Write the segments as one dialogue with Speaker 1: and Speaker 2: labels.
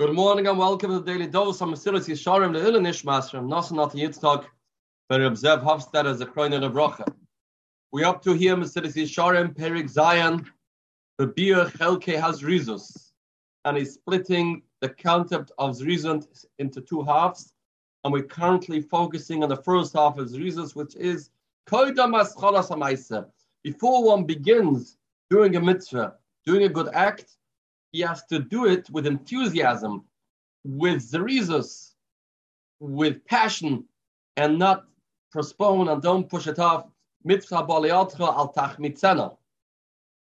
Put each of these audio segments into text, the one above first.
Speaker 1: Good morning and welcome to the Daily Dose on Mesilas Yesharim, the Ilan Ishmas from Nasanat Yitzchak, Reb Zev Hofstad as a Kroiner of Rocha. We up to here Mesilas Yesharim, Perik Zion, the beer Chelke has Rizus, and he's splitting the concept of Zrizant into two halves, and we're currently focusing on the first half of Zrizus, which is Koidam Ascholas HaMaisa. Before one begins doing a mitzvah, doing a good act, he has to do it with enthusiasm, with zerizus, with passion, and not postpone and don't push it off. Mitzvah baliatra al tach mitzena.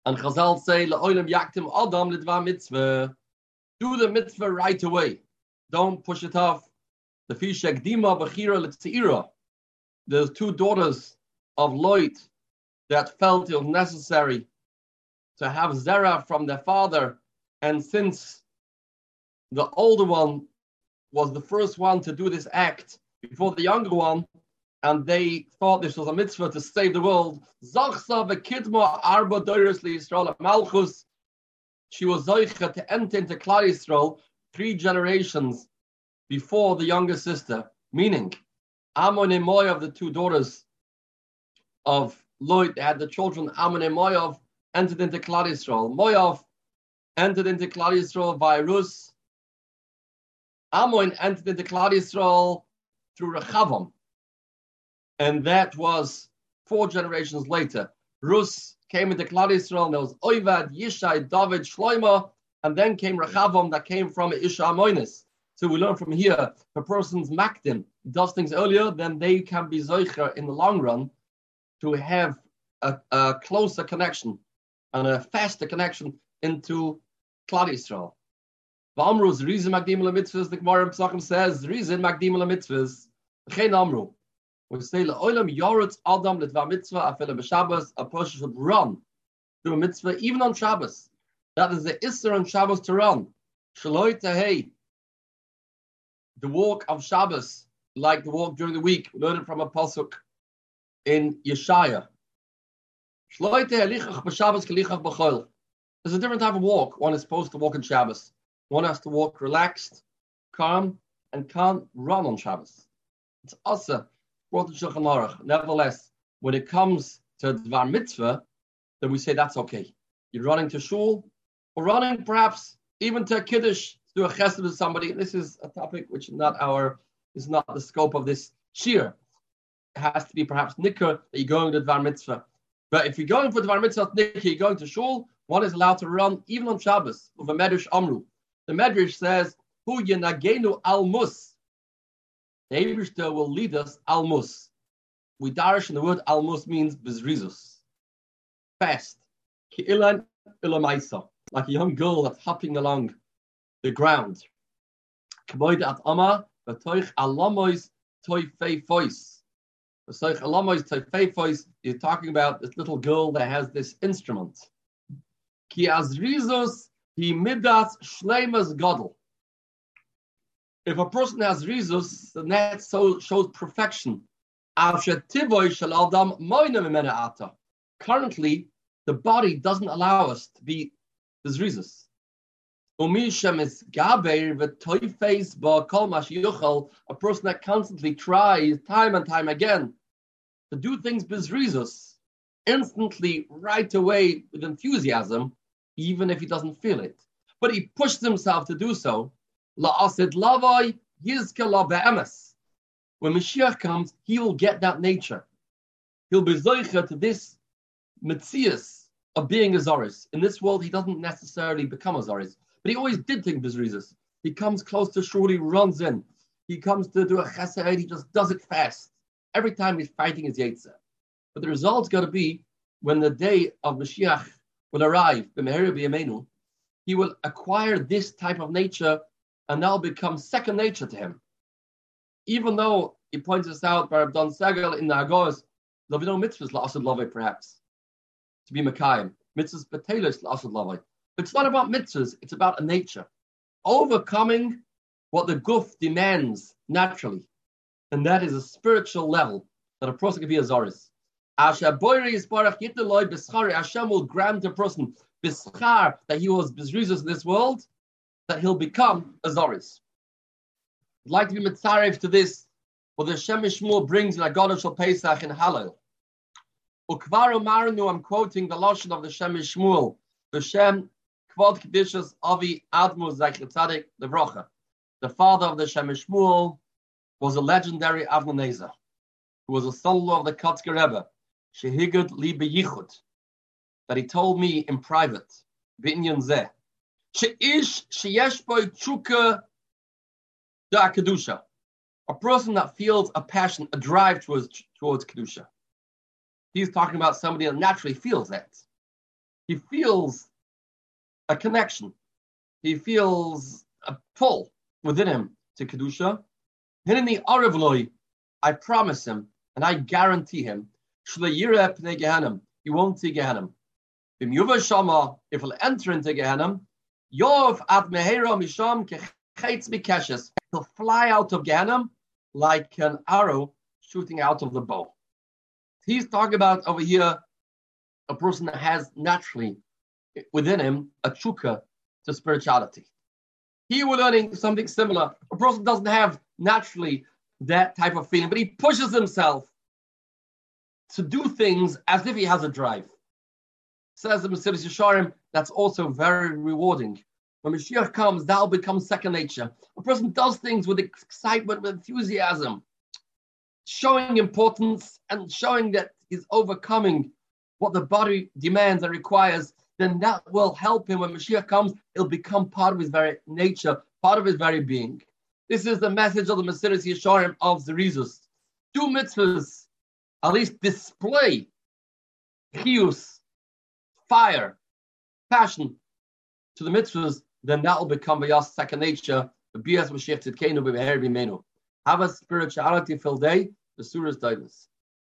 Speaker 1: And Chazal say, La'olam yaktim adam lidva mitzvah. Do the mitzvah right away. Don't push it off. The fishek dima b'chira l'tzira. There's two daughters of Lot that felt it was necessary to have Zerah from their father and since the older one was the first one to do this act before the younger one, and they thought this was a mitzvah to save the world, Arba Malchus, she was zoicha to enter into Klal Yisrael three generations before the younger sister, meaning Ammon and Moav, the two daughters of Lot, they had the children Ammon and Moav, entered into Klal Yisrael. Moav entered into Klal Yisrael by Rus. Ammon entered into Klal Yisrael through Rechavam. And that was four generations later. Rus came into Klal Yisrael, and there was Oivad, Yishai, David, Shloima, and then came Rechavam that came from Isha Amonis. So we learn from here, if a person's makdim does things earlier, then they can be zoicher in the long run to have a, a closer connection and a faster connection into Klal Yisrael. V'amru zrizin magdim mitzvahs. The Gemara in Pesachim says zrizin magdim mitzvahs. Chen amru. We say le'olam yoretz adam l'dvar mitzvah afele b'Shabbos. A person should run do a mitzvah even on Shabbos. That is the Isser on Shabbos to run. Shaloi tehei. The walk of Shabbos, like the walk during the week. We learned it from a pasuk in Yeshaya. Shaloi tehei lichach b'Shabbos k'lichach b'chol. There's a different type of walk. One is supposed to walk on Shabbos. One has to walk relaxed, calm, and can't run on Shabbos. It's also brought to Shulchan Aruch. Nevertheless, when it comes to Dvar Mitzvah, then we say that's okay. You're running to shul, or running perhaps even to a kiddush, to do a chesed with somebody. This is a topic which is not our, is not the scope of this shir. It has to be perhaps nicker that you're going to Dvar Mitzvah. But if you're going for Dvar Mitzvah nicker, you're going to shul, one is allowed to run even on Shabbos with a Medrash Amru. The Medrash says, Hu yenagenu almus. The Ebershter will lead us almus. We darish in the word almus means bezrizus. Fast. Ki'ilan ilamaisa. Like a young girl that's hopping along the ground. K'boid at ama, v'toich alamois toifei fois. V'toich alamois toifei fois. You're talking about this little girl that has this instrument. Ki azrizus he midas shleimas gadol. If a person has rizus, then that so shows perfection. Currently, the body doesn't allow us to be this rizus. A person that constantly tries time and time again to do things bizrizus, instantly, right away, with enthusiasm, even if he doesn't feel it. But he pushed himself to do so. La'asid lavai yizka be'emes. When Mashiach comes, he will get that nature. He'll be zoicha to this mitzias of being a Zoris. In this world, he doesn't necessarily become a Zoris, but he always did think Bizrizis. He comes close to Shul, he runs in. He comes to do a chesed, he just does it fast. Every time he's fighting his Yetzer. But the result's got to be when the day of Mashiach will arrive, he will acquire this type of nature and now become second nature to him. Even though he points us out by Abdon Segal in the Agos, there'll be no mitzvahs la'asad lavai perhaps, to be Makayim. Mitzvahs betelis la'asad lavai. It's not about mitzvahs, it's about a nature. Overcoming what the guf demands naturally. And that is a spiritual level that a person can be a Zoris. Hashem will grant a person bischar that he was bezrizos in this world, that he'll become a Zoris. I'd like to be mitzaref to this, what the Shem brings in Agodah Shal Pesach in Hallel. Ukvaru Marnu, I'm quoting the Lashon of the Shem the Shem Kvod Kedishas Avi Admu Zecher Tzadik Levrocha. The father of the Shem was a legendary Avnei Nezer, who was a son-in-law of the Kotzker Rebbe, Shehigud Libe Yichud, that he told me in private, B'inyan Zeh, She'ish sheyesh boy tshuka da kedusha, a person that feels a passion, a drive towards towards kedusha. He's talking about somebody that naturally feels that. He feels a connection. He feels a pull within him to kedusha. Then in the arivloi, I promise him and I guarantee him, he won't see Gehenna. If he'll enter into Gehenna, Yov ad mehera misham kechetz mikeshes. He'll fly out of Ganem like an arrow shooting out of the bow. He's talking about over here a person that has naturally within him a chuka to spirituality. He will learning something similar. A person doesn't have naturally that type of feeling, but he pushes himself to do things as if he has a drive. Says the Mesilas Yesharim, that's also very rewarding. When Mashiach comes, that'll become second nature. A person does things with excitement, with enthusiasm, showing importance and showing that he's overcoming what the body demands and requires, then that will help him when Mashiach comes. It'll become part of his very nature, part of his very being. This is the message of the Mesilas Yesharim of Zerizus. Do mitzvahs, at least display chius, fire, passion to the mitzvahs, then that will become a second nature. The bias Mashiach Tzidkenu. Have a spirituality filled day. The surah's dailus.